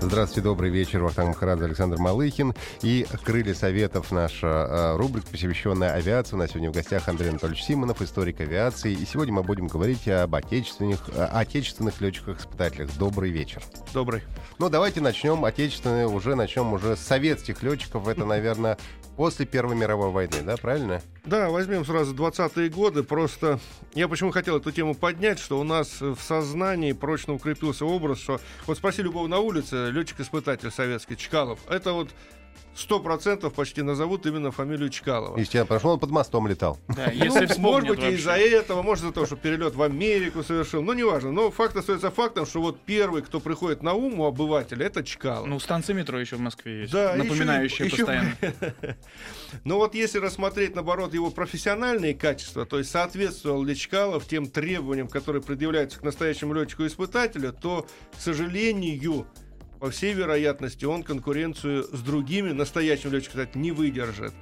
Здравствуйте, добрый вечер. Вахтанг Махарадзе, Александр Малыхин. И «Крылья Советов» наша э, рубрика, посвященная авиации. У нас сегодня в гостях Андрей Анатольевич Симонов, историк авиации. И сегодня мы будем говорить об отечественных, э, отечественных летчиках-испытателях. Добрый вечер. Добрый. Ну, давайте начнем отечественные, уже начнем уже с советских летчиков. Это, наверное, после Первой мировой войны, да, правильно? Да, возьмем сразу 20-е годы. Просто я почему хотел эту тему поднять, что у нас в сознании прочно укрепился образ, что вот спроси любого на улице, летчик-испытатель советский, Чкалов, это вот сто процентов почти назовут именно фамилию Чкалова. Естественно, что он под мостом летал. Да, если ну, может быть, из-за этого, может из-за того, что перелет в Америку совершил, ну, неважно. Но факт остается фактом, что вот первый, кто приходит на ум у обывателя, это Чкалов. Ну, станция метро еще в Москве есть, да, напоминающая еще, постоянно. Но вот если рассмотреть, наоборот, его профессиональные качества, то есть соответствовал ли Чкалов тем требованиям, которые предъявляются к настоящему летчику-испытателю, то, к сожалению, по всей вероятности, он конкуренцию с другими настоящими летчиками, кстати, не выдержит.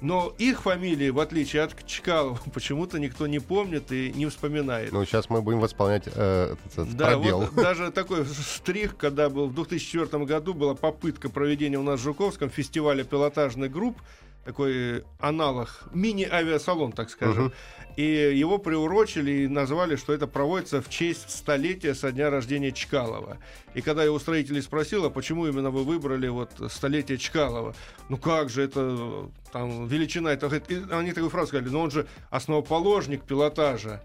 Но их фамилии, в отличие от Чкалова, почему-то никто не помнит и не вспоминает. Ну, сейчас мы будем восполнять э, этот да, пробел. Вот даже такой штрих, когда был в 2004 году была попытка проведения у нас в Жуковском фестиваля пилотажных групп, такой аналог, мини-авиасалон, так скажем. Uh-huh. И его приурочили и назвали, что это проводится в честь столетия со дня рождения Чкалова. И когда я у строителей спросил, а почему именно вы выбрали вот столетие Чкалова, ну как же это там величина, это, они такую фразу сказали, но он же основоположник пилотажа.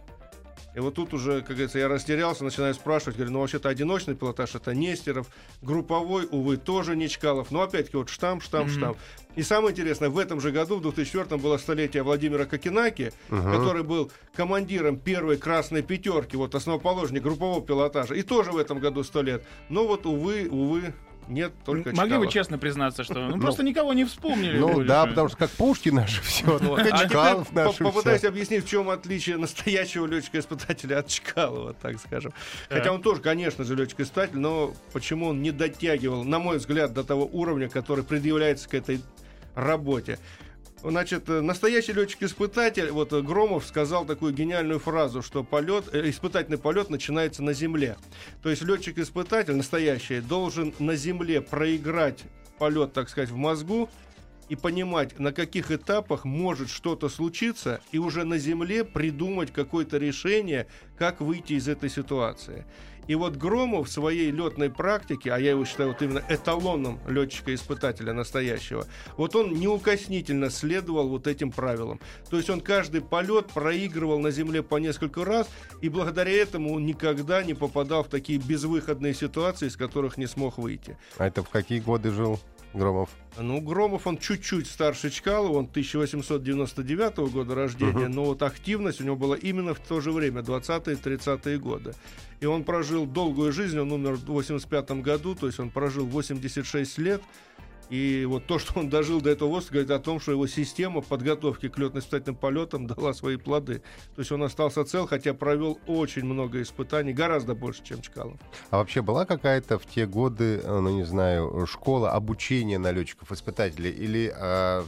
И вот тут уже, как говорится, я растерялся, начинаю спрашивать, говорю, ну вообще-то одиночный пилотаж это Нестеров, групповой, увы, тоже не Чкалов, но опять-таки вот штамп, штамп, mm-hmm. штамп. И самое интересное, в этом же году, в 2004 было столетие Владимира Кокенаки, uh-huh. который был командиром первой красной пятерки, вот основоположник группового пилотажа, и тоже в этом году сто лет. Но вот, увы, увы, нет, только Могли бы честно признаться, что ну, просто никого не вспомнили. Ну да, потому что как Пушкин наш все, Чкалов наш Попытаюсь объяснить, в чем отличие настоящего летчика-испытателя от Чкалова, так скажем. Хотя он тоже, конечно же, летчик-испытатель, но почему он не дотягивал, на мой взгляд, до того уровня, который предъявляется к этой работе. Значит, э, настоящий летчик-испытатель, вот э, Громов сказал такую гениальную фразу, что полет, э, испытательный полет начинается на земле. То есть летчик-испытатель настоящий должен на земле проиграть полет, так сказать, в мозгу и понимать, на каких этапах может что-то случиться, и уже на земле придумать какое-то решение, как выйти из этой ситуации. И вот Громов в своей летной практике, а я его считаю вот именно эталоном летчика-испытателя настоящего, вот он неукоснительно следовал вот этим правилам. То есть он каждый полет проигрывал на земле по несколько раз, и благодаря этому он никогда не попадал в такие безвыходные ситуации, из которых не смог выйти. А это в какие годы жил? Громов? Ну, Громов, он чуть-чуть старше Чкалова, он 1899 года рождения, uh-huh. но вот активность у него была именно в то же время, 20-е, 30-е годы. И он прожил долгую жизнь, он умер в 85 году, то есть он прожил 86 лет, и вот то, что он дожил до этого возраста, говорит о том, что его система подготовки к летно-испытательным полетам дала свои плоды. То есть он остался цел, хотя провел очень много испытаний, гораздо больше, чем Чкалов. А вообще была какая-то в те годы, э, ну не знаю, школа обучения на летчиков-испытателей? Или а,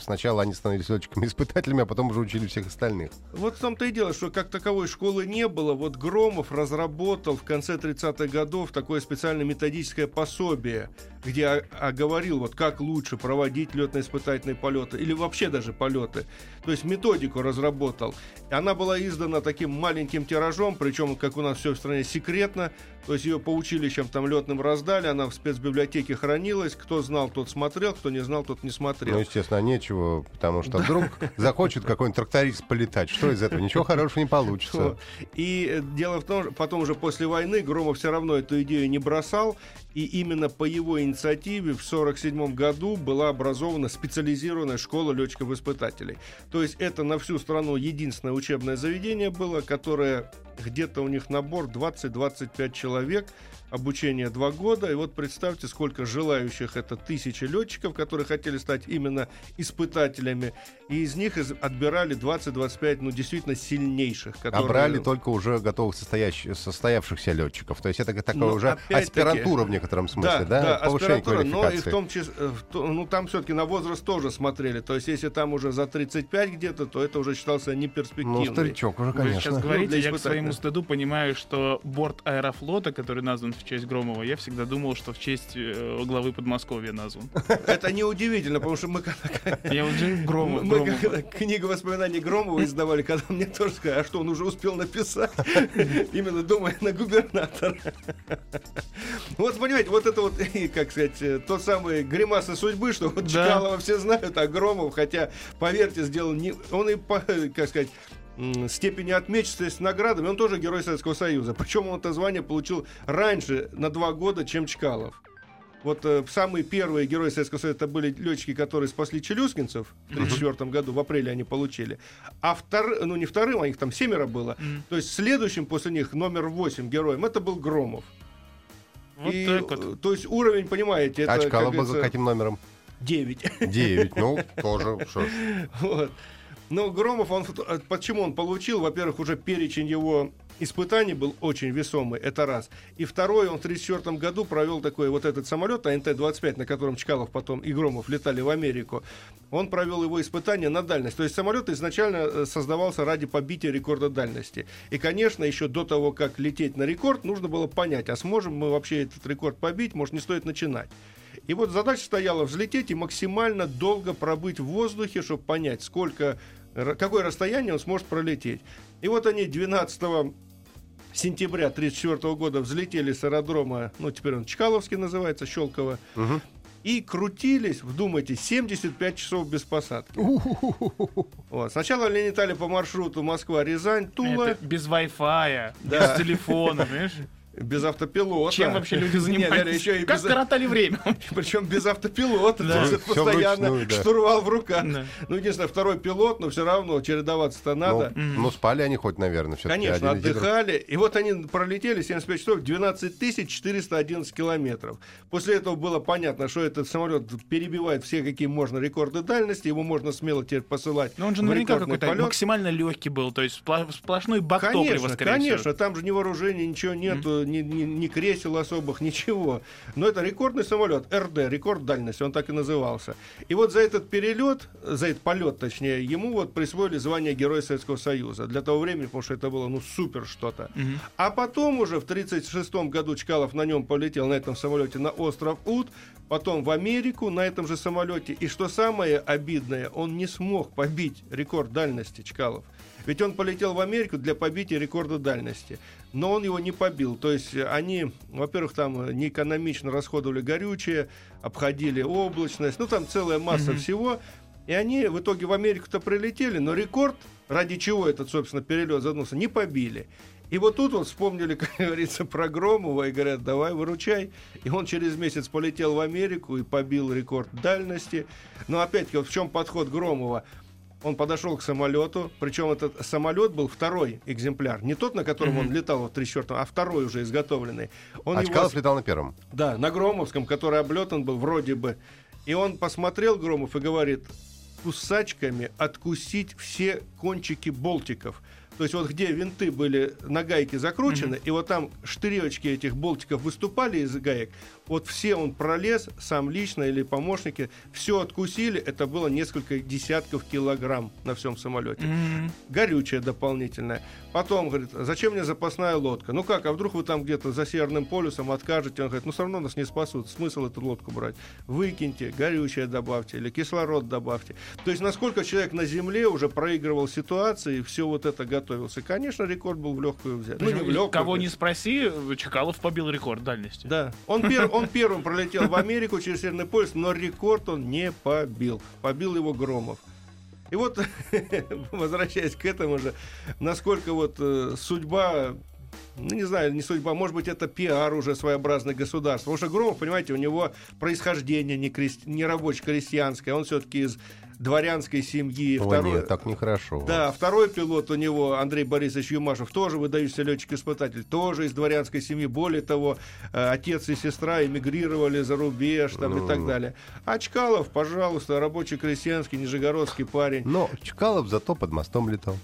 сначала они становились летчиками-испытателями, а потом уже учили всех остальных? Вот в том-то и дело, что как таковой школы не было. Вот Громов разработал в конце 30-х годов такое специальное методическое пособие, где оговорил вот как лучше проводить летно-испытательные полеты или вообще даже полеты. То есть методику разработал. Она была издана таким маленьким тиражом, причем, как у нас все в стране, секретно. То есть ее по училищам там летным раздали, она в спецбиблиотеке хранилась. Кто знал, тот смотрел, кто не знал, тот не смотрел. Ну, естественно, нечего, потому что вдруг захочет какой-нибудь тракторист полетать. Что из этого? Ничего хорошего не получится. И э, дело в том, что потом уже после войны Громов все равно эту идею не бросал. И именно по его инициативе в 1947 году была образована специализированная школа летчиков-испытателей. То есть это на всю страну единственное учебное заведение было, которое где-то у них набор 20-25 человек, человек обучение два года. И вот представьте, сколько желающих. Это тысячи летчиков, которые хотели стать именно испытателями. И из них из, отбирали 20-25, ну, действительно сильнейших. Которые... А брали только уже готовых состоящих, состоявшихся летчиков. То есть это такая но уже аспирантура в некотором смысле, да? Да, Повышение аспирантура, но и в том числе, э, ну, там все-таки на возраст тоже смотрели. То есть если там уже за 35 где-то, то это уже считался неперспективным. Ну, старичок уже, конечно. Вы сейчас говорите, ну, я к своему стыду понимаю, что борт аэрофлота, который назван в честь Громова, я всегда думал, что в честь э, главы Подмосковья назван. Это неудивительно, потому что мы... Я уже Громов. Мы книгу воспоминаний Громова издавали, когда мне тоже сказали, а что, он уже успел написать? Именно думая на губернатора. Вот, понимаете, вот это вот, как сказать, э, тот самый гримаса судьбы, что вот Чкалова все знают, а Громов, хотя, поверьте, сделал не... Он и, как сказать, степени отмеченности наградами, он тоже герой Советского Союза. Причем он это звание получил раньше, на два года, чем Чкалов. Вот э, самые первые герои Советского Союза это были летчики, которые спасли челюскинцев в 1934 году, в апреле они получили. А втор, ну не вторым, а их там семеро было. То есть следующим после них номер восемь героем это был Громов. Вот и, так вот. Э, то есть уровень, понимаете, это... А Чкалов был каким номером? Девять. Девять, ну, тоже, что ж. Вот. Но Громов, он, э, почему он получил? Во-первых, уже перечень его испытаний был очень весомый, это раз. И второй, он в 1934 году провел такой вот этот самолет АНТ-25, на котором Чкалов потом и Громов летали в Америку. Он провел его испытания на дальность. То есть самолет изначально э, создавался ради побития рекорда дальности. И, конечно, еще до того, как лететь на рекорд, нужно было понять, а сможем мы вообще этот рекорд побить, может, не стоит начинать. И вот задача стояла взлететь и максимально долго пробыть в воздухе, чтобы понять, сколько, какое расстояние он сможет пролететь. И вот они 12 сентября 1934 года взлетели с аэродрома, ну, теперь он Чкаловский называется, Щелково, угу. и крутились, вдумайтесь, 75 часов без посадки. Вот. Сначала они летали по маршруту Москва-Рязань, Тула. без Wi-Fi, да. без телефона, понимаешь? Без автопилота. Чем вообще люди занимаются? Нет, еще и как без... коротали время? Причем без автопилота. Да. Есть постоянно вручную, да. штурвал в руках. Да. Ну, единственное, второй пилот, но все равно чередоваться-то надо. Ну, mm. ну, спали они хоть, наверное, все Конечно, отдыхали. И вот они пролетели 75 часов, 12 411 километров. После этого было понятно, что этот самолет перебивает все, какие можно рекорды дальности, его можно смело теперь посылать Но он же наверняка какой-то максимально легкий был, то есть сплошной бак конечно, топлива, скорее Конечно, всего. там же ни вооружения, ничего нету, ни, ни, ни кресел особых, ничего. Но это рекордный самолет, РД, рекорд дальности, он так и назывался. И вот за этот перелет, за этот полет, точнее, ему вот присвоили звание Героя Советского Союза. Для того времени, потому что это было, ну, супер что-то. Угу. А потом уже в 1936 году Чкалов на нем полетел, на этом самолете, на остров Ут, потом в Америку на этом же самолете. И что самое обидное, он не смог побить рекорд дальности Чкалов. Ведь он полетел в Америку для побития рекорда дальности. Но он его не побил. То есть они, во-первых, там неэкономично расходовали горючее, обходили облачность. Ну, там целая масса mm-hmm. всего. И они в итоге в Америку-то прилетели, но рекорд, ради чего этот, собственно, перелет задумался, не побили. И вот тут вот вспомнили, как говорится, про Громова и говорят, давай выручай. И он через месяц полетел в Америку и побил рекорд дальности. Но опять-таки, вот в чем подход Громова? Он подошел к самолету, причем этот самолет был второй экземпляр, не тот, на котором mm-hmm. он летал в 34 а второй уже изготовленный. Он а Чкалов его... летал на первом? Да, на Громовском, который облетан был вроде бы. И он посмотрел Громов и говорит, кусачками откусить все кончики болтиков. То есть вот где винты были на гайке закручены, mm-hmm. и вот там штыречки этих болтиков выступали из гаек, вот все он пролез, сам лично или помощники, все откусили, это было несколько десятков килограмм на всем самолете. Mm-hmm. Горючее дополнительное. Потом, говорит, зачем мне запасная лодка? Ну как, а вдруг вы там где-то за Северным полюсом откажете? Он говорит, ну все равно нас не спасут, смысл эту лодку брать? Выкиньте, горючее добавьте или кислород добавьте. То есть насколько человек на Земле уже проигрывал ситуации, все вот это готовился. Конечно, рекорд был в легкую взять. Ну, не в легкую, Кого не спроси, Чекалов побил рекорд дальности. Да. Он, пер, он первым пролетел в Америку через Северный полюс, но рекорд он не побил. Побил его Громов. И вот, возвращаясь к этому же, насколько вот э, судьба ну, не знаю, не судьба, может быть, это пиар уже своеобразный государства. Потому что Громов, понимаете, у него происхождение не, крест... не рабоче-крестьянское, он все-таки из дворянской семьи. О, второй, нет, так нехорошо. Да, второй пилот у него, Андрей Борисович Юмашев, тоже выдающийся летчик-испытатель, тоже из дворянской семьи. Более того, э, отец и сестра эмигрировали за рубеж там, и так далее. А Чкалов, пожалуйста, рабочий крестьянский, нижегородский парень. Но Чкалов зато под мостом летал.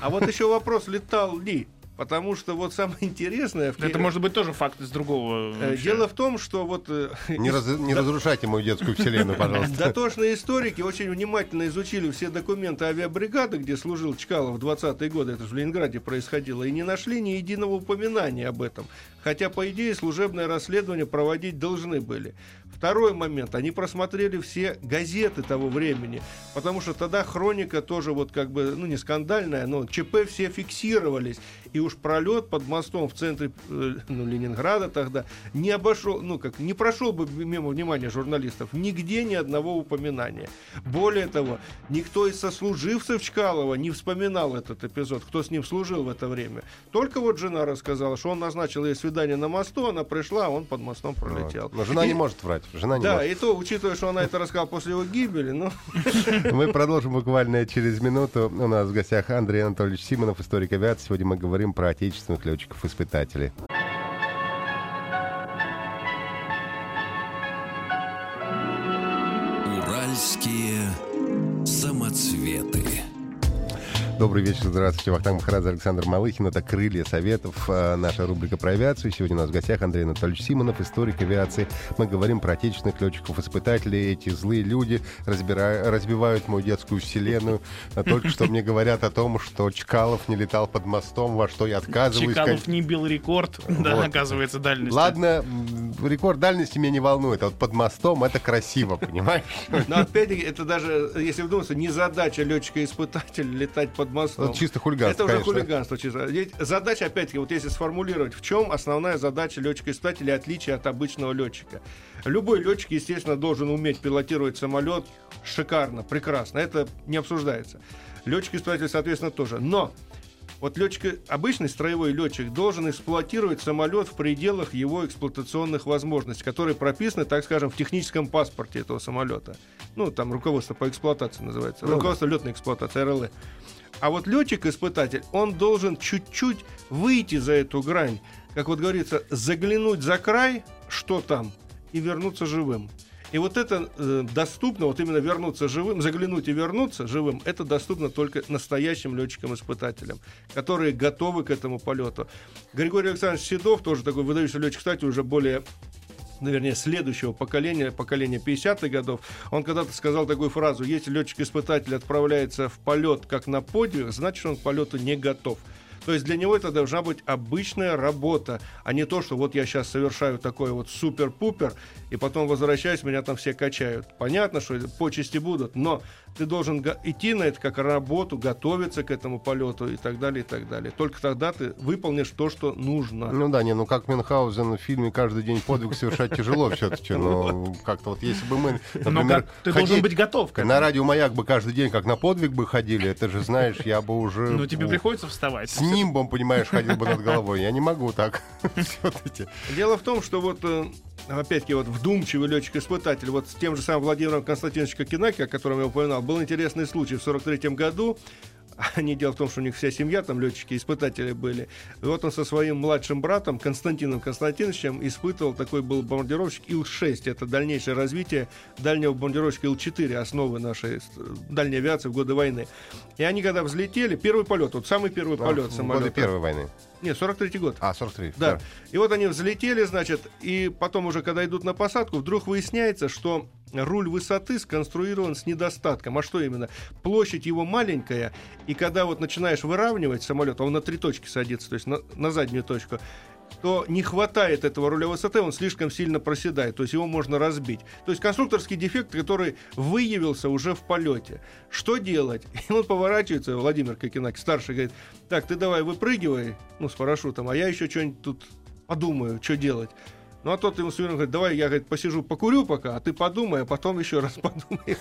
А вот еще вопрос, летал ли? Потому что вот самое интересное... В... Это может быть тоже факт из другого. Э, вообще. Дело в том, что вот... Э, не, раз, не разрушайте мою детскую вселенную, пожалуйста. Дотошные историки очень внимательно изучили все документы авиабригады, где служил Чкалов в 20-е годы, это же в Ленинграде происходило, и не нашли ни единого упоминания об этом. Хотя, по идее, служебное расследование проводить должны были. Второй момент. Они просмотрели все газеты того времени, потому что тогда хроника тоже вот как бы, ну не скандальная, но ЧП все фиксировались. И уж пролет под мостом в центре э, ну, Ленинграда тогда не обошел, ну как, не прошел бы мимо внимания журналистов. Нигде ни одного упоминания. Более того, никто из сослуживцев Чкалова не вспоминал этот эпизод, кто с ним служил в это время. Только вот жена рассказала, что он назначил ей на мосту, она пришла, а он под мостом пролетел. Вот. Но жена и... не может врать. Жена не да, может. и то, учитывая, что она это рассказала после его гибели, ну... Мы продолжим буквально через минуту. У нас в гостях Андрей Анатольевич Симонов, историк авиации. Сегодня мы говорим про отечественных летчиков-испытателей. Уральские Добрый вечер, здравствуйте. Вахтанг Махарадзе, Александр Малыхин. Это «Крылья Советов», э, наша рубрика про авиацию. Сегодня у нас в гостях Андрей Анатольевич Симонов, историк авиации. Мы говорим про отечественных летчиков-испытателей. Эти злые люди разбира... разбивают мою детскую вселенную. А только что мне говорят о том, что Чкалов не летал под мостом, во что я отказываюсь. Чкалов не бил рекорд, да, оказывается, дальность. Ладно, рекорд дальности меня не волнует, а вот под мостом это красиво, понимаешь? Но опять-таки, это даже, если вдуматься, не задача летчика-испытателя летать под мостом. Это чисто хулиганство, Это конечно. уже хулиганство чисто. Ведь задача, опять-таки, вот если сформулировать, в чем основная задача летчика-испытателя отличие от обычного летчика. Любой летчик, естественно, должен уметь пилотировать самолет шикарно, прекрасно. Это не обсуждается. Летчик-испытатель, соответственно, тоже. Но вот летчик, обычный строевой летчик должен эксплуатировать самолет в пределах его эксплуатационных возможностей, которые прописаны, так скажем, в техническом паспорте этого самолета. Ну, там руководство по эксплуатации называется. Ну, руководство летной эксплуатации, РЛЭ. А вот летчик-испытатель, он должен чуть-чуть выйти за эту грань, как вот говорится, заглянуть за край, что там, и вернуться живым. И вот это э, доступно, вот именно вернуться живым, заглянуть и вернуться живым, это доступно только настоящим летчикам-испытателям, которые готовы к этому полету. Григорий Александрович Седов, тоже такой выдающийся летчик, кстати, уже более наверное, следующего поколения, поколения 50-х годов, он когда-то сказал такую фразу, если летчик-испытатель отправляется в полет как на подвиг, значит, он к полету не готов. То есть для него это должна быть обычная работа, а не то, что вот я сейчас совершаю такой вот супер-пупер, и потом возвращаюсь, меня там все качают. Понятно, что почести будут, но ты должен идти на это как работу, готовиться к этому полету и так далее, и так далее. Только тогда ты выполнишь то, что нужно. Ну да, не, ну как Мюнхгаузен в фильме «Каждый день подвиг» совершать тяжело все-таки, но как-то вот если бы мы, например... Ты должен быть готов На радио «Маяк» бы каждый день как на подвиг бы ходили, это же, знаешь, я бы уже... Ну тебе приходится вставать. С нимбом, понимаешь, ходил бы над головой. Я не могу так. Дело в том, что вот э, опять-таки, вот вдумчивый летчик-испытатель, вот с тем же самым Владимиром Константиновичем Кокинаки, о котором я упоминал, был интересный случай. В 43 году они, дело в том, что у них вся семья, там летчики, испытатели были. И вот он со своим младшим братом Константином Константиновичем испытывал, такой был бомбардировщик Ил-6. Это дальнейшее развитие дальнего бомбардировщика Ил-4, основы нашей дальней авиации в годы войны. И они когда взлетели, первый полет, вот самый первый а, полет самолета. Годы Первой войны. Нет, 43-й год. А, 43 Да. да. И вот они взлетели, значит, и потом уже, когда идут на посадку, вдруг выясняется, что руль высоты сконструирован с недостатком. А что именно? Площадь его маленькая, и когда вот начинаешь выравнивать самолет, он на три точки садится, то есть на, на заднюю точку, то не хватает этого руля высоты, он слишком сильно проседает, то есть его можно разбить. То есть конструкторский дефект, который выявился уже в полете. Что делать? И он поворачивается, Владимир Кокинаки, старший, говорит, так, ты давай выпрыгивай, ну, с парашютом, а я еще что-нибудь тут подумаю, что делать. Ну, а тот ему с говорит, давай я говорит, посижу, покурю пока, а ты подумай, а потом еще раз подумай.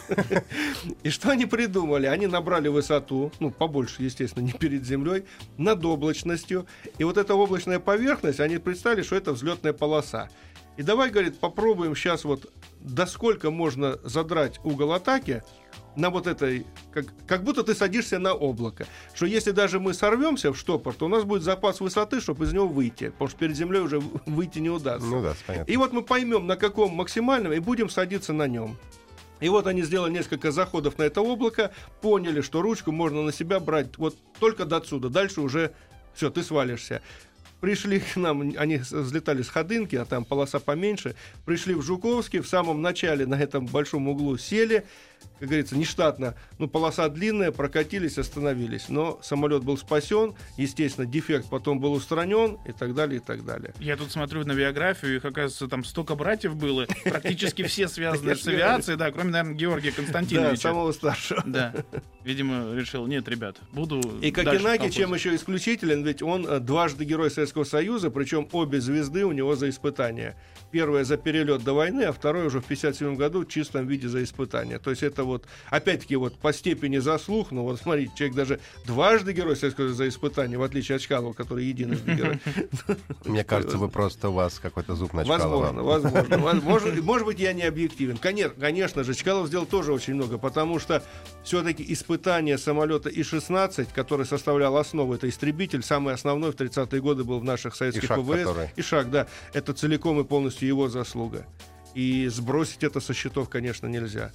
И что они придумали? Они набрали высоту, ну, побольше, естественно, не перед землей, над облачностью. И вот эта облачная поверхность, они представили, что это взлетная полоса. И давай, говорит, попробуем сейчас вот до сколько можно задрать угол атаки на вот этой, как, как будто ты садишься на облако. Что если даже мы сорвемся в штопор, то у нас будет запас высоты, чтобы из него выйти. Потому что перед землей уже выйти не удастся. Ну да, понятно. И вот мы поймем, на каком максимальном, и будем садиться на нем. И вот они сделали несколько заходов на это облако, поняли, что ручку можно на себя брать вот только до отсюда. Дальше уже все, ты свалишься пришли к нам, они взлетали с Ходынки, а там полоса поменьше, пришли в Жуковский, в самом начале на этом большом углу сели, как говорится, нештатно, ну, полоса длинная, прокатились, остановились. Но самолет был спасен, естественно, дефект потом был устранен и так далее, и так далее. Я тут смотрю на биографию, их, оказывается, там столько братьев было, практически все связаны с авиацией, да, кроме, наверное, Георгия Константиновича. Да, самого старшего. Да, видимо, решил, нет, ребят, буду И Кокенаки, чем еще исключителен, ведь он э, дважды Герой Советского Союза, причем обе звезды у него за испытания. Первое за перелет до войны, а второе уже в 57 году в чистом виде за испытания. То есть это вот, опять-таки, вот по степени заслуг, ну вот смотрите, человек даже дважды герой Советского за испытания, в отличие от Чкалова, который единожды герой. Мне кажется, вы просто у вас какой-то зуб на Возможно, возможно. Может, быть, я не объективен. Конечно, конечно же, Чкалов сделал тоже очень много, потому что все-таки испытание самолета И-16, который составлял основу, это истребитель, самый основной в 30-е годы был в наших советских ВВС. И шаг, да. Это целиком и полностью его заслуга. И сбросить это со счетов, конечно, нельзя.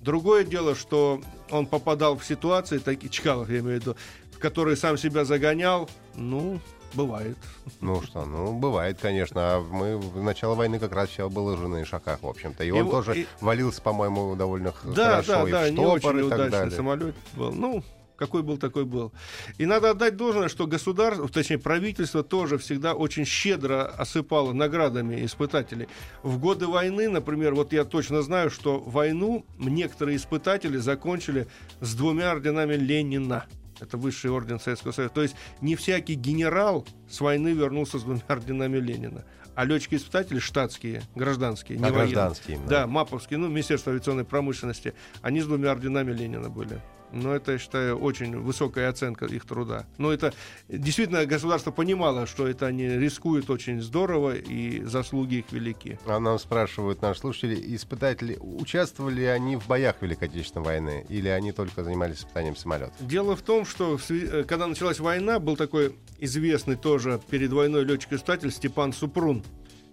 Другое дело, что он попадал в ситуации, такие, Чкалов, я имею в виду, в которые сам себя загонял, ну, бывает. Ну что, ну, бывает, конечно. А мы в начало войны как раз все было же на Ишаках, в общем-то. И, и он тоже и... валился, по-моему, довольно да, хорошо. Да, да, и не очень удачный самолет был. Ну, какой был, такой был. И надо отдать должное, что государство, точнее правительство тоже всегда очень щедро осыпало наградами испытателей. В годы войны, например, вот я точно знаю, что войну некоторые испытатели закончили с двумя орденами Ленина. Это высший орден Советского Союза. То есть не всякий генерал с войны вернулся с двумя орденами Ленина. А летчики-испытатели штатские, гражданские, не а гражданские, да. да, маповские, ну, Министерство авиационной промышленности, они с двумя орденами Ленина были. Но это, я считаю, очень высокая оценка их труда. Но это действительно государство понимало, что это они рискуют очень здорово, и заслуги их велики. А нам спрашивают наши слушатели, испытатели, участвовали они в боях Великой Отечественной войны, или они только занимались испытанием самолетов? Дело в том, что э, когда началась война, был такой известный тоже перед войной летчик-испытатель Степан Супрун.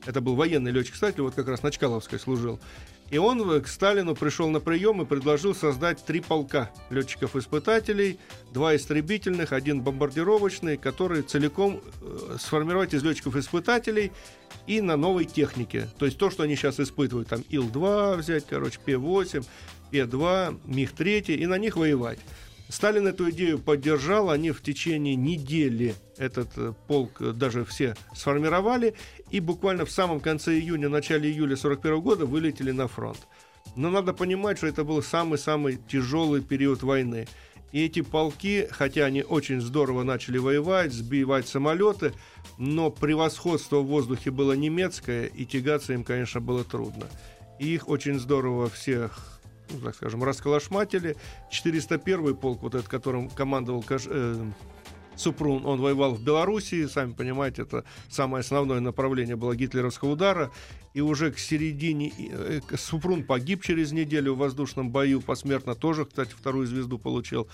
Это был военный летчик-испытатель, вот как раз на Чкаловской служил. И он к Сталину пришел на прием и предложил создать три полка летчиков-испытателей, два истребительных, один бомбардировочный, которые целиком э, сформировать из летчиков-испытателей и на новой технике. То есть то, что они сейчас испытывают, там Ил-2 взять, короче, Пе-8, Пе-2, МиГ-3, и на них воевать. Сталин эту идею поддержал, они в течение недели этот э, полк э, даже все сформировали, и буквально в самом конце июня, начале июля 41 года вылетели на фронт. Но надо понимать, что это был самый-самый тяжелый период войны. И эти полки, хотя они очень здорово начали воевать, сбивать самолеты, но превосходство в воздухе было немецкое, и тягаться им, конечно, было трудно. И их очень здорово всех ну, так скажем, расколошматили. 401 полк, вот этот, которым командовал э, Супрун, он воевал в Белоруссии, сами понимаете, это самое основное направление было гитлеровского удара. И уже к середине э, Супрун погиб через неделю в воздушном бою, посмертно тоже, кстати, вторую звезду получил.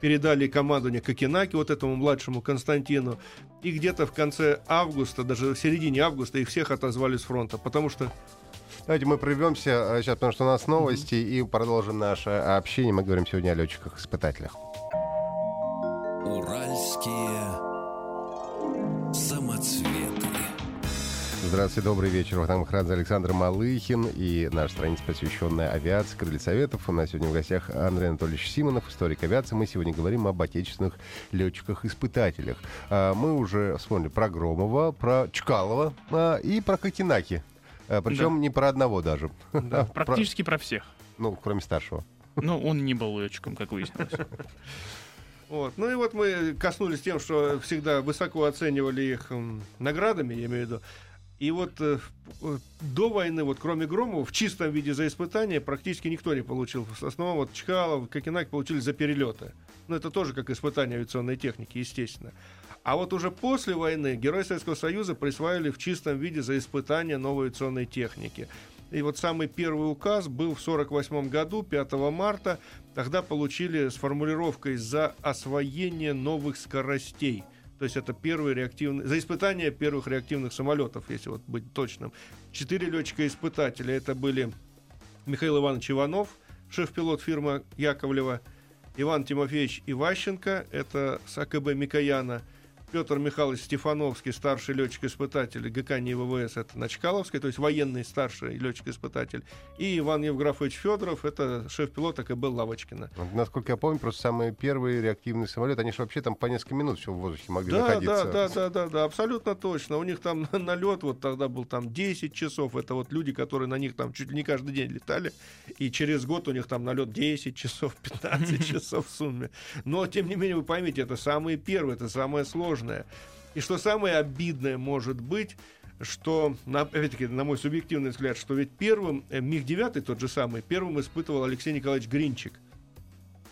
Передали командование Кокенаки, вот этому младшему Константину. И где-то в конце августа, даже в середине августа, их всех отозвали с фронта, потому что Давайте мы прервемся сейчас, потому что у нас новости, mm-hmm. и продолжим наше общение. Мы говорим сегодня о летчиках-испытателях. Уральские самоцветы. Здравствуйте, добрый вечер. В этом Храдзе Александр Малыхин и наша страница, посвященная авиации, крылья советов. У нас сегодня в гостях Андрей Анатольевич Симонов, историк авиации. Мы сегодня говорим об отечественных летчиках-испытателях. А, мы уже вспомнили про Громова, про Чкалова а, и про Кокенаки. Причем да. не про одного даже. Да, практически про... про всех. Ну, кроме старшего. Ну, он не был летчиком, как выяснилось. Вот. Ну и вот мы коснулись тем, что всегда высоко оценивали их наградами, я имею в виду. И вот э, э, до войны, вот кроме Громова, в чистом виде за испытания практически никто не получил. В основном вот Чкалов, Кокенак получили за перелеты. Но ну, это тоже как испытание авиационной техники, естественно. А вот уже после войны Герой Советского Союза присваивали в чистом виде за испытание новой авиационной техники. И вот самый первый указ был в 1948 году, 5 марта. Тогда получили с формулировкой «за освоение новых скоростей». То есть это первые реактивные... За испытание первых реактивных самолетов, если вот быть точным. Четыре летчика-испытателя. Это были Михаил Иванович Иванов, шеф-пилот фирмы Яковлева, Иван Тимофеевич Иващенко, это с АКБ Микояна – Петр Михайлович Стефановский, старший летчик-испытатель ГК ВВС, это Начкаловский, то есть военный старший летчик-испытатель, и Иван Евграфович Федоров, это шеф-пилот АКБ Лавочкина. Вот, насколько я помню, просто самые первые реактивные самолеты, они же вообще там по несколько минут все в воздухе могли да, находиться. Да, да, да, да, да, абсолютно точно. У них там налет вот тогда был там 10 часов, это вот люди, которые на них там чуть ли не каждый день летали, и через год у них там налет 10 часов, 15 часов в сумме. Но, тем не менее, вы поймите, это самые первые, это самое сложное сложное. И что самое обидное может быть, что, опять-таки, на мой субъективный взгляд, что ведь первым, э, МиГ-9, тот же самый, первым испытывал Алексей Николаевич Гринчик,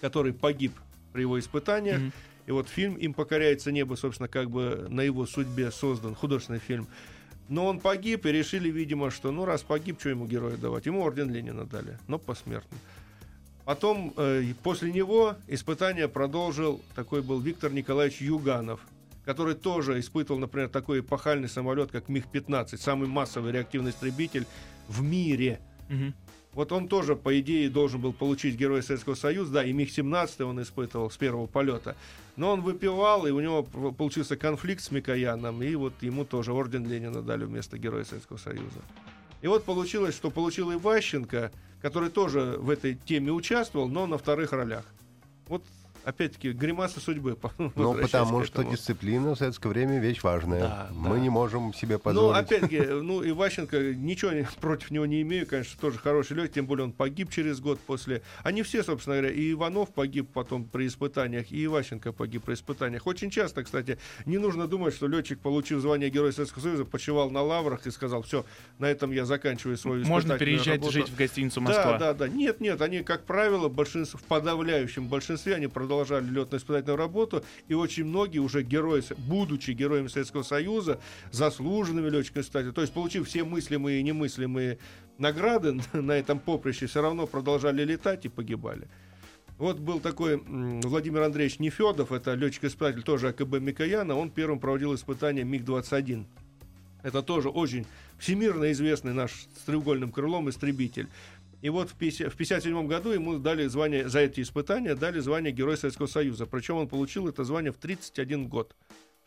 который погиб при его испытаниях. Mm-hmm. И вот фильм «Им покоряется небо», собственно, как бы на его судьбе создан художественный фильм. Но он погиб, и решили, видимо, что, ну, раз погиб, что ему героя давать? Ему орден Ленина дали, но посмертно. Потом, э, после него испытание продолжил, такой был Виктор Николаевич Юганов – который тоже испытывал, например, такой эпохальный самолет, как МиГ-15, самый массовый реактивный истребитель в мире. Угу. Вот он тоже, по идее, должен был получить Героя Советского Союза, да, и МиГ-17 он испытывал с первого полета. Но он выпивал, и у него получился конфликт с Микояном, и вот ему тоже орден Ленина дали вместо Героя Советского Союза. И вот получилось, что получил Иващенко, который тоже в этой теме участвовал, но на вторых ролях. Вот опять-таки, гримаса судьбы. Ну, потому что дисциплина в советское время вещь важная. Да, Мы да. не можем себе ну, позволить. Ну, опять-таки, ну, Иващенко, ничего против него не имею, конечно, тоже хороший летчик, тем более он погиб через год после... Они все, собственно говоря, и Иванов погиб потом при испытаниях, и Иващенко погиб при испытаниях. Очень часто, кстати, не нужно думать, что летчик, получив звание Героя Советского Союза, почивал на лаврах и сказал, все, на этом я заканчиваю свою Можно переезжать работу. жить в гостиницу Москва. Да, да, да. Нет, нет, они, как правило, большинство, в подавляющем большинстве, они продолжают продолжали летно-испытательную работу, и очень многие уже герои, будучи героями Советского Союза, заслуженными летчиками-испытателями, то есть получив все мыслимые и немыслимые награды на этом поприще, все равно продолжали летать и погибали. Вот был такой Владимир Андреевич Нефедов, это летчик-испытатель тоже АКБ Микояна, он первым проводил испытания МиГ-21. Это тоже очень всемирно известный наш с треугольным крылом истребитель. И вот в 1957 году ему дали звание за эти испытания, дали звание Герой Советского Союза. Причем он получил это звание в 31 год.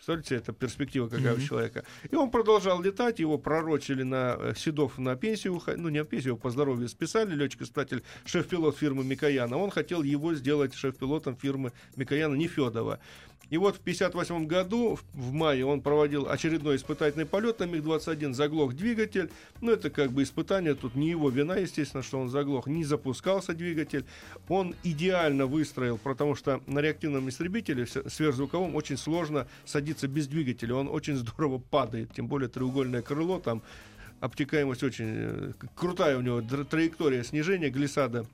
Представляете, это перспектива какая mm-hmm. у человека. И он продолжал летать, его пророчили на э, Седов на пенсию, ну не на пенсию, по здоровью списали, летчик-испытатель, шеф-пилот фирмы Микояна. Он хотел его сделать шеф-пилотом фирмы Микояна Нефедова. И вот в 1958 году, в мае, он проводил очередной испытательный полет на МиГ-21, заглох двигатель. Ну, это как бы испытание, тут не его вина, естественно, что он заглох. Не запускался двигатель. Он идеально выстроил, потому что на реактивном истребителе сверхзвуковом очень сложно садиться без двигателя. Он очень здорово падает, тем более треугольное крыло, там обтекаемость очень э, крутая у него траектория снижения глиссада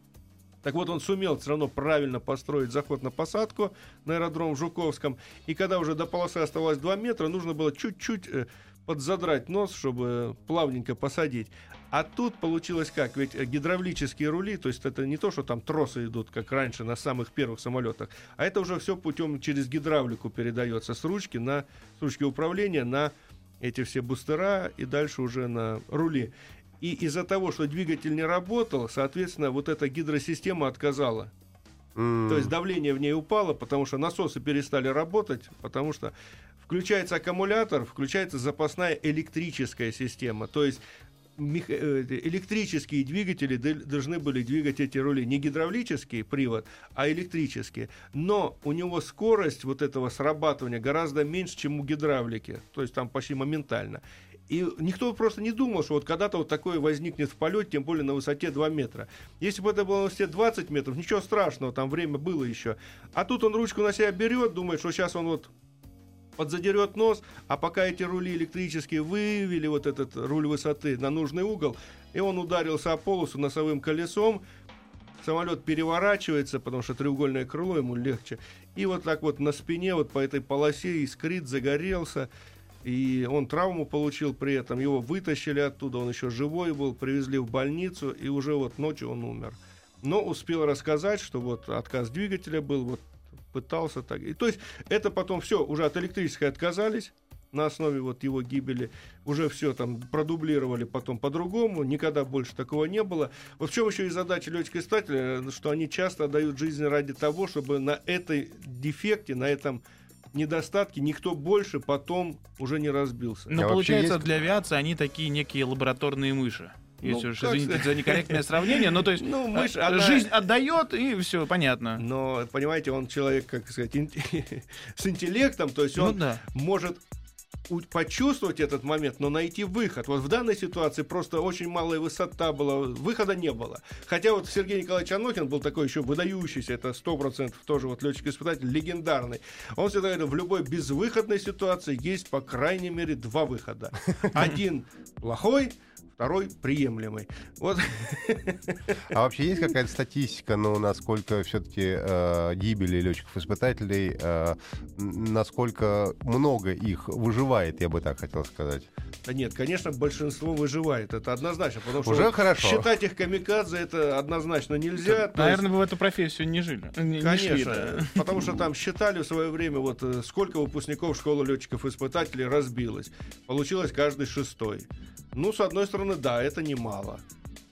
так вот, он сумел все равно правильно построить заход на посадку на аэродром в Жуковском. И когда уже до полосы оставалось 2 метра, нужно было чуть-чуть э, подзадрать нос, чтобы плавненько посадить. А тут получилось как? Ведь э, гидравлические рули, то есть это не то, что там тросы идут, как раньше на самых первых самолетах, а это уже все путем через гидравлику передается с ручки на с ручки управления на эти все бустера и дальше уже на рули. И из-за того, что двигатель не работал, соответственно, вот эта гидросистема отказала. Mm. То есть давление в ней упало, потому что насосы перестали работать, потому что включается аккумулятор, включается запасная электрическая система. То есть э, электрические двигатели должны были двигать эти рули. Не гидравлический привод, а электрические. Но у него скорость вот этого срабатывания гораздо меньше, чем у гидравлики. То есть там почти моментально. И никто просто не думал, что вот когда-то вот такое возникнет в полете, тем более на высоте 2 метра. Если бы это было на высоте 20 метров, ничего страшного, там время было еще. А тут он ручку на себя берет, думает, что сейчас он вот подзадерет нос, а пока эти рули электрические вывели вот этот руль высоты на нужный угол, и он ударился о полосу носовым колесом, самолет переворачивается, потому что треугольное крыло ему легче. И вот так вот на спине, вот по этой полосе искрит, загорелся. И он травму получил при этом. Его вытащили оттуда, он еще живой был, привезли в больницу, и уже вот ночью он умер. Но успел рассказать, что вот отказ двигателя был, вот пытался так. И, то есть это потом все, уже от электрической отказались, на основе вот его гибели уже все там продублировали потом по-другому, никогда больше такого не было. Вот в чем еще и задача летчика-искателя, что они часто отдают жизнь ради того, чтобы на этой дефекте, на этом недостатке никто больше потом уже не разбился. Но а получается, есть... для авиации они такие некие лабораторные мыши. Если ну, уж извините за некорректное сравнение, но то есть ну, мышь, а, она... жизнь отдает, и все, понятно. Но, понимаете, он человек, как сказать, с интеллектом, то есть ну, он да. может почувствовать этот момент, но найти выход. Вот в данной ситуации просто очень малая высота была, выхода не было. Хотя вот Сергей Николаевич Анохин был такой еще выдающийся, это сто процентов тоже вот летчик-испытатель, легендарный. Он всегда говорил, в любой безвыходной ситуации есть по крайней мере два выхода. Один плохой, второй приемлемый. Вот. А вообще есть какая-то статистика, ну, насколько все-таки э, гибели летчиков-испытателей, э, насколько много их выживает, я бы так хотел сказать? Да нет, конечно, большинство выживает, это однозначно, потому что Уже хорошо. считать их камикадзе это однозначно нельзя. Да, наверное, есть... вы в эту профессию не жили. Не, конечно, не шли, да. потому что там считали в свое время, вот э, сколько выпускников школы летчиков-испытателей разбилось. Получилось каждый шестой. Ну, с одной стороны, да, это немало.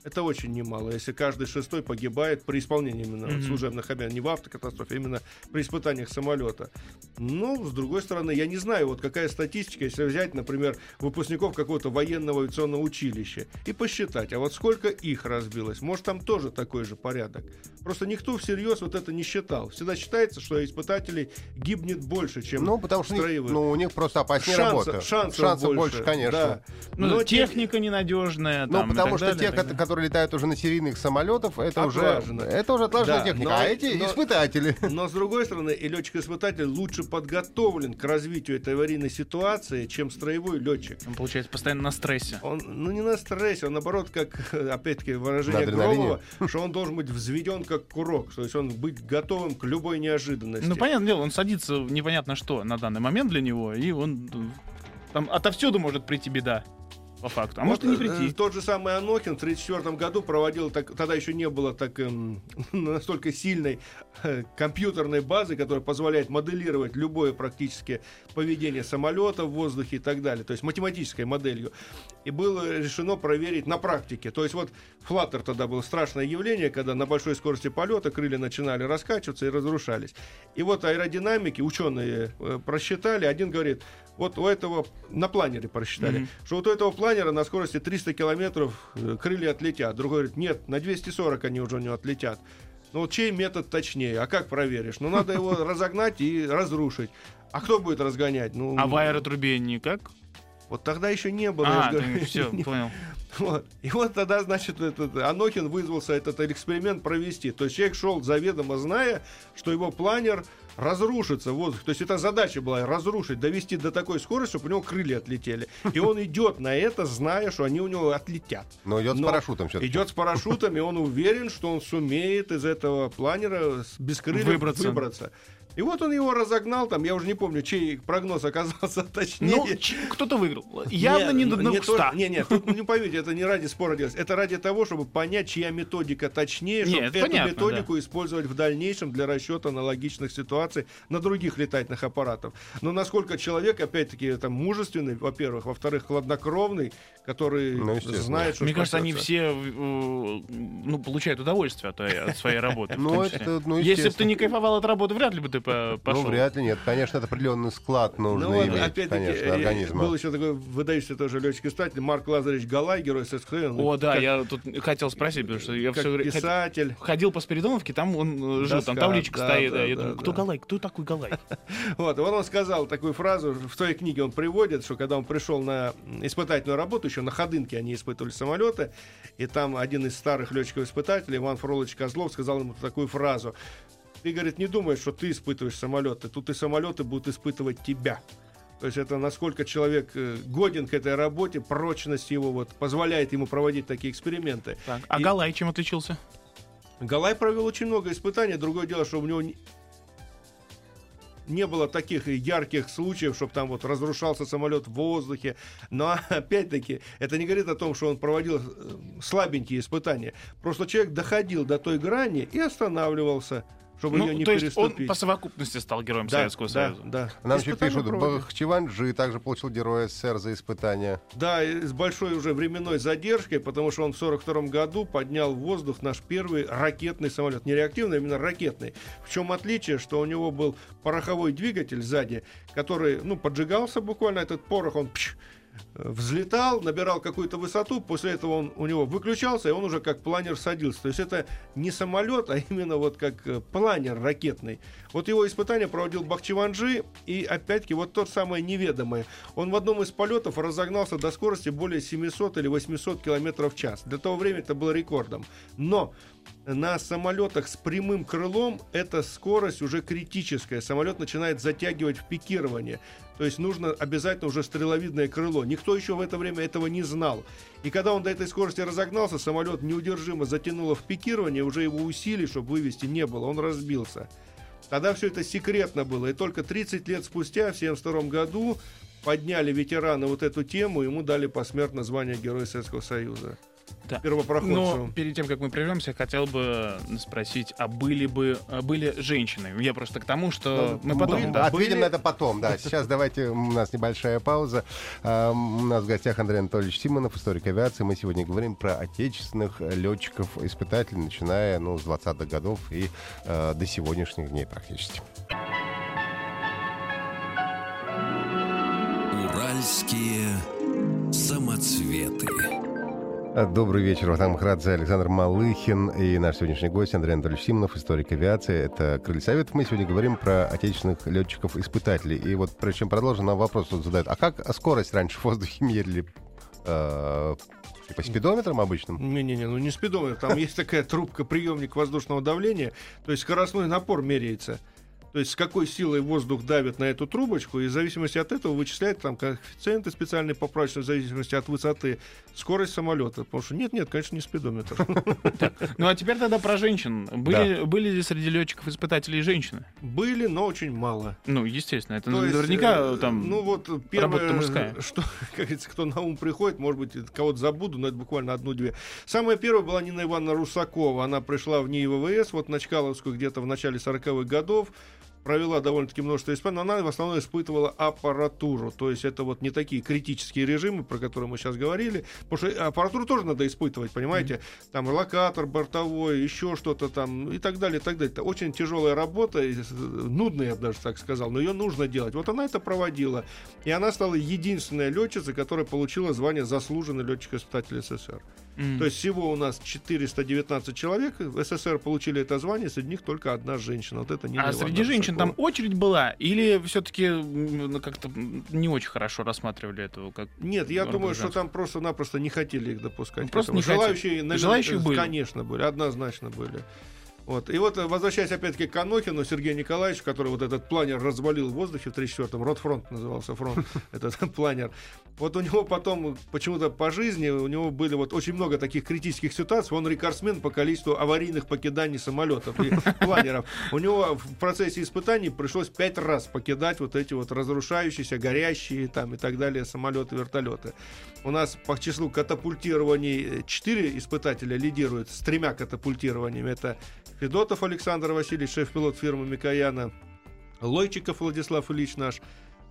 Это очень немало, если каждый шестой погибает при исполнении именно mm-hmm. служебных обязанностей, не в автокатастрофе, а именно при испытаниях самолета. Ну, с другой стороны, я не знаю, вот какая статистика, если взять, например, выпускников какого-то военного авиационного училища и посчитать, а вот сколько их разбилось, может, там тоже такой же порядок. Просто никто всерьез вот это не считал. Всегда считается, что испытателей гибнет больше, чем Ну, потому что строевых. ну, у них просто опаснее работа. Шансов, шансов больше, больше, конечно. Да. Ну, Но техника те... ненадежная. Ну, потому что далее, те, которые летают уже на серийных самолетов, это Отлажено. уже это уже отлаженная да, техника. Но, а эти но, испытатели. Но с другой стороны, и летчик-испытатель лучше подготовлен к развитию этой аварийной ситуации, чем строевой летчик. Он получается постоянно на стрессе. Он, ну не на стрессе, он наоборот, как опять-таки выражение Громова, что он должен быть взведен как курок, то есть он быть готовым к любой неожиданности. Ну понятное дело, он садится непонятно что на данный момент для него, и он там отовсюду может прийти беда по факту. А вот, может и не прийти. Э, тот же самый Анохин в 1934 году проводил, так, тогда еще не было так эм, настолько сильной э, компьютерной базы, которая позволяет моделировать любое практически поведение самолета в воздухе и так далее, то есть математической моделью. И было решено проверить на практике. То есть вот флаттер тогда было страшное явление, когда на большой скорости полета крылья начинали раскачиваться и разрушались. И вот аэродинамики, ученые э, просчитали, один говорит, вот у этого, на планере просчитали, mm-hmm. что вот у этого планера на скорости 300 километров э, крылья отлетят. Другой говорит, нет, на 240 они уже не отлетят. Ну вот чей метод точнее? А как проверишь? Ну надо его разогнать и разрушить. А кто будет разгонять? Ну, а в аэротрубе никак? Вот тогда еще не было. А, все, понял. Вот. И вот тогда, значит, этот, Анохин вызвался этот эксперимент провести. То есть человек шел заведомо зная, что его планер разрушится воздух. То есть эта задача была разрушить, довести до такой скорости, чтобы у него крылья отлетели. И он идет на это, зная, что они у него отлетят. Но идет Но с парашютом все Идет с парашютом, и он уверен, что он сумеет из этого планера без крыльев выбраться. выбраться. И вот он его разогнал, там, я уже не помню, чей прогноз оказался точнее. Ну, кто-то выиграл. Явно не, не, не 100. Не, не, тут не поверьте, это не ради спора делать. Это ради того, чтобы понять, чья методика точнее, чтобы эту понятно, методику да. использовать в дальнейшем для расчета аналогичных ситуаций на других летательных аппаратах. Но насколько человек, опять-таки, там, мужественный, во-первых, во-вторых, хладнокровный, который ну, знает, что Мне кажется, они все э, ну, получают удовольствие от, от своей работы. Ну, это, ну, Если бы ты не кайфовал от работы, вряд ли бы ты пошел. Ну, вряд ли нет. Конечно, это определенный склад нужно ну, иметь, опять конечно, э, организма. Был еще такой выдающийся тоже летчик-испытатель Марк Лазаревич Галай, герой СССР. О, да, как, я тут хотел спросить, потому что я все писатель. ходил по Спиридоновке, там он э, жил, там табличка да, стоит. Да, да, я думаю, кто Галай, кто такой Галай? Вот, вот он сказал такую фразу, в своей книге он приводит, что когда он пришел на испытательную работу, еще на Ходынке они испытывали самолеты, и там один из старых летчиков-испытателей, Иван Фролович Козлов, сказал ему такую фразу, ты, говорит, не думаешь, что ты испытываешь самолеты. Тут и самолеты будут испытывать тебя. То есть это насколько человек э, годен к этой работе, прочность его вот позволяет ему проводить такие эксперименты. Так. А и... Галай чем отличился? Галай провел очень много испытаний. Другое дело, что у него не было таких ярких случаев, чтобы там вот разрушался самолет в воздухе. Но опять-таки это не говорит о том, что он проводил э, слабенькие испытания. Просто человек доходил до той грани и останавливался чтобы ну, ее не то переступить. Есть он по совокупности стал героем да, Советского да, Союза. Да. Нам еще пишут, Бахчеванджи также получил Героя СССР за испытания. Да, с большой уже временной задержкой, потому что он в 42 году поднял в воздух наш первый ракетный самолет. Не реактивный, а именно ракетный. В чем отличие, что у него был пороховой двигатель сзади, который, ну, поджигался буквально, этот порох, он пш, взлетал, набирал какую-то высоту, после этого он у него выключался, и он уже как планер садился. То есть это не самолет, а именно вот как э, планер ракетный. Вот его испытание проводил Бахчеванджи, и опять-таки вот тот самое неведомое. Он в одном из полетов разогнался до скорости более 700 или 800 километров в час. Для того времени это было рекордом. Но на самолетах с прямым крылом эта скорость уже критическая. Самолет начинает затягивать в пикирование. То есть нужно обязательно уже стреловидное крыло. Никто еще в это время этого не знал. И когда он до этой скорости разогнался, самолет неудержимо затянуло в пикирование, уже его усилий, чтобы вывести, не было. Он разбился. Тогда все это секретно было. И только 30 лет спустя, в 1972 году, подняли ветераны вот эту тему, ему дали посмертно звание Героя Советского Союза да. первопроходцу. Но перед тем, как мы прервемся, хотел бы спросить, а были бы а были женщины? Я просто к тому, что мы потом... Были, да. Ответим были... на это потом, да. Сейчас давайте, у нас небольшая пауза. А, у нас в гостях Андрей Анатольевич Симонов, историк авиации. Мы сегодня говорим про отечественных летчиков-испытателей, начиная ну, с 20-х годов и э, до сегодняшних дней практически. Уральские самоцветы. Добрый вечер, Вахтанг Махрадзе, Александр Малыхин и наш сегодняшний гость Андрей Анатольевич Симонов, историк авиации. Это Крылья Совет. Мы сегодня говорим про отечественных летчиков-испытателей. И вот прежде чем продолжим, нам вопрос тут задают. А как скорость раньше в воздухе мерили? Э, по спидометрам обычным? Не-не-не, ну не спидометр. Там есть такая трубка-приемник воздушного давления. То есть скоростной напор меряется. То есть с какой силой воздух давит на эту трубочку, и в зависимости от этого вычисляет там коэффициенты специальные поправочные в зависимости от высоты, скорость самолета. Потому что нет-нет, конечно, не спидометр. Ну а теперь тогда про женщин. Были ли среди летчиков испытателей женщины? Были, но очень мало. Ну, естественно, это наверняка э, там Ну вот первое, что, как говорится, кто на ум приходит, может быть, кого-то забуду, но это буквально одну-две. Самая первая была Нина Ивановна Русакова. Она пришла в НИИ ВВС, вот на Чкаловскую где-то в начале 40-х годов провела довольно-таки множество испытаний, но она в основном испытывала аппаратуру. То есть это вот не такие критические режимы, про которые мы сейчас говорили. Потому что аппаратуру тоже надо испытывать, понимаете? Mm-hmm. Там локатор бортовой, еще что-то там и так далее, и так далее. Это очень тяжелая работа, нудная, я бы даже так сказал, но ее нужно делать. Вот она это проводила. И она стала единственной летчицей, которая получила звание заслуженный летчик-испытатель СССР. Mm. То есть всего у нас 419 человек в СССР получили это звание, среди них только одна женщина. Вот это Нина А среди женщин Шакова. там очередь была? Или все-таки ну, как-то не очень хорошо рассматривали этого? Как Нет, я думаю, что там просто-напросто не хотели их допускать. Ну, просто не желающие, хотели. желающие были? Конечно, были, однозначно были. Вот. И вот, возвращаясь опять-таки к Анохину, Сергею Николаевичу, который вот этот планер развалил в воздухе в 1934-м, Ротфронт назывался фронт, этот планер. Вот у него потом, почему-то по жизни, у него были вот очень много таких критических ситуаций. Он рекордсмен по количеству аварийных покиданий самолетов и планеров. У него в процессе испытаний пришлось пять раз покидать вот эти вот разрушающиеся, горящие там и так далее самолеты, вертолеты. У нас по числу катапультирований четыре испытателя лидируют с тремя катапультированиями. Это Федотов Александр Васильевич, шеф-пилот фирмы Микояна, Лойчиков Владислав Ильич наш,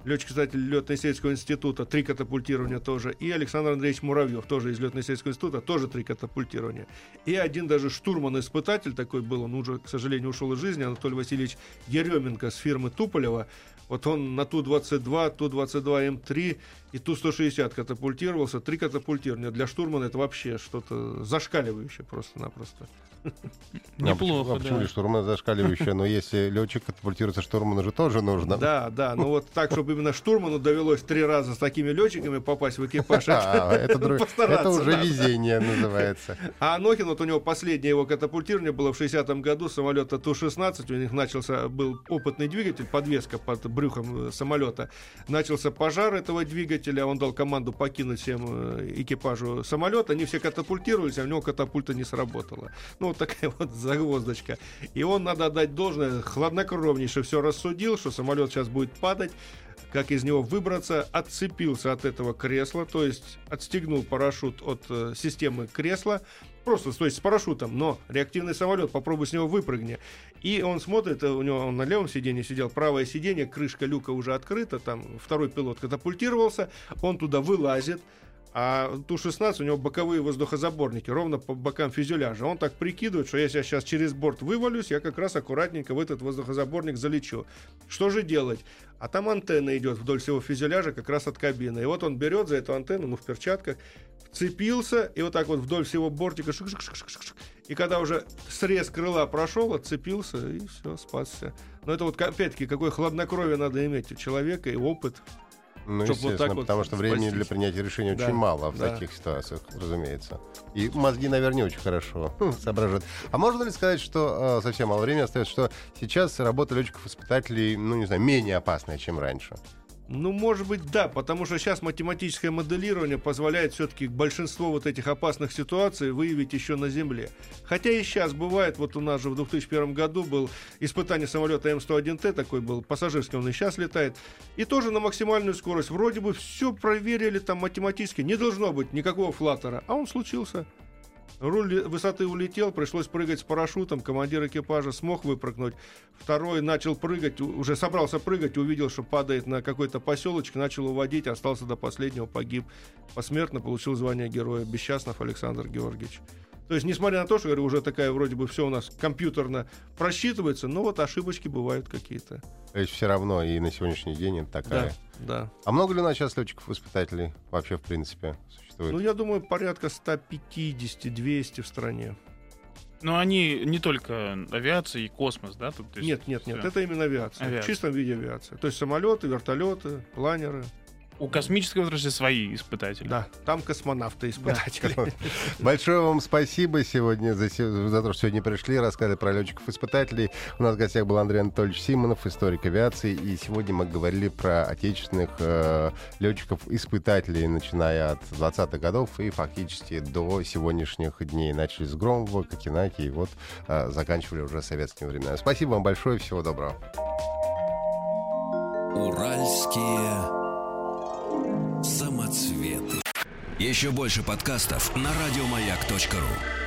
летчик-кстати летно-исследовательского института, три катапультирования тоже, и Александр Андреевич Муравьев, тоже из летно-исследовательского института, тоже три катапультирования. И один даже штурман-испытатель такой был, он уже, к сожалению, ушел из жизни, Анатолий Васильевич Еременко с фирмы Туполева, вот он на Ту-22, Ту-22М3 и Ту-160 катапультировался. Три катапультирования. Для штурмана это вообще что-то зашкаливающее просто-напросто. Неплохо, а, почему да. штурман зашкаливающая? Но если летчик катапультируется, штурману же тоже нужно. Да, да. Ну вот так, чтобы именно штурману довелось три раза с такими летчиками попасть в экипаж. А, это уже везение называется. А Анохин, вот у него последнее его катапультирование было в 60-м году самолета Ту-16. У них начался, был опытный двигатель, подвеска под брюхом э, самолета. Начался пожар этого двигателя водителя, он дал команду покинуть всем э, экипажу самолета, они все катапультировались, а у него катапульта не сработала. Ну, вот такая вот загвоздочка. И он, надо отдать должное, хладнокровнейше все рассудил, что самолет сейчас будет падать, как из него выбраться, отцепился от этого кресла, то есть отстегнул парашют от э, системы кресла, просто, то есть с парашютом, но реактивный самолет, попробуй с него выпрыгни. И он смотрит, э, у него он на левом сиденье сидел, правое сиденье, крышка люка уже открыта, там второй пилот катапультировался, он туда вылазит, а Ту-16 у него боковые воздухозаборники, ровно по бокам фюзеляжа. Он так прикидывает, что если я сейчас через борт вывалюсь, я как раз аккуратненько в этот воздухозаборник залечу. Что же делать? А там антенна идет вдоль всего фюзеляжа, как раз от кабины. И вот он берет за эту антенну, ну, в перчатках, цепился, и вот так вот вдоль всего бортика шик -шик -шик -шик -шик. И когда уже срез крыла прошел, отцепился, и все, спасся. Но это вот, опять-таки, какое хладнокровие надо иметь у человека и опыт. Ну, естественно, вот потому вот что времени для принятия решения да, очень мало в да. таких ситуациях, разумеется. И мозги, наверное, не очень хорошо соображают. А можно ли сказать, что э, совсем мало времени остается, что сейчас работа летчиков-испытателей, ну, не знаю, менее опасная, чем раньше? Ну, может быть, да, потому что сейчас математическое моделирование позволяет все-таки большинство вот этих опасных ситуаций выявить еще на Земле. Хотя и сейчас бывает, вот у нас же в 2001 году был испытание самолета М101Т, такой был пассажирский, он и сейчас летает, и тоже на максимальную скорость. Вроде бы все проверили там математически, не должно быть никакого флаттера, а он случился. Руль высоты улетел, пришлось прыгать с парашютом. Командир экипажа смог выпрыгнуть. Второй начал прыгать, уже собрался прыгать, увидел, что падает на какой-то поселочек, начал уводить, остался до последнего, погиб. Посмертно получил звание героя Бесчастнов Александр Георгиевич. То есть, несмотря на то, что, говорю, уже такая вроде бы все у нас компьютерно просчитывается, но вот ошибочки бывают какие-то. То есть все равно и на сегодняшний день это такая. Да, да. А много ли у нас сейчас летчиков-испытателей вообще, в принципе, существует? Ну, я думаю, порядка 150-200 в стране. Но они не только авиация и космос, да? Тут, есть нет, нет, нет, это именно авиация. авиация. В чистом виде авиация. То есть самолеты, вертолеты, планеры. У космической отрасли свои испытатели. Да, там космонавты испытатели. Да. Большое вам спасибо сегодня за, за то, что сегодня пришли, рассказали про летчиков-испытателей. У нас в гостях был Андрей Анатольевич Симонов, историк авиации, и сегодня мы говорили про отечественных э, летчиков-испытателей, начиная от 20-х годов и фактически до сегодняшних дней. Начали с Громова, Кокенаки, и вот э, заканчивали уже советскими временами. Спасибо вам большое, всего доброго. Уральские Самоцветы. Еще больше подкастов на радиомаяк.ру.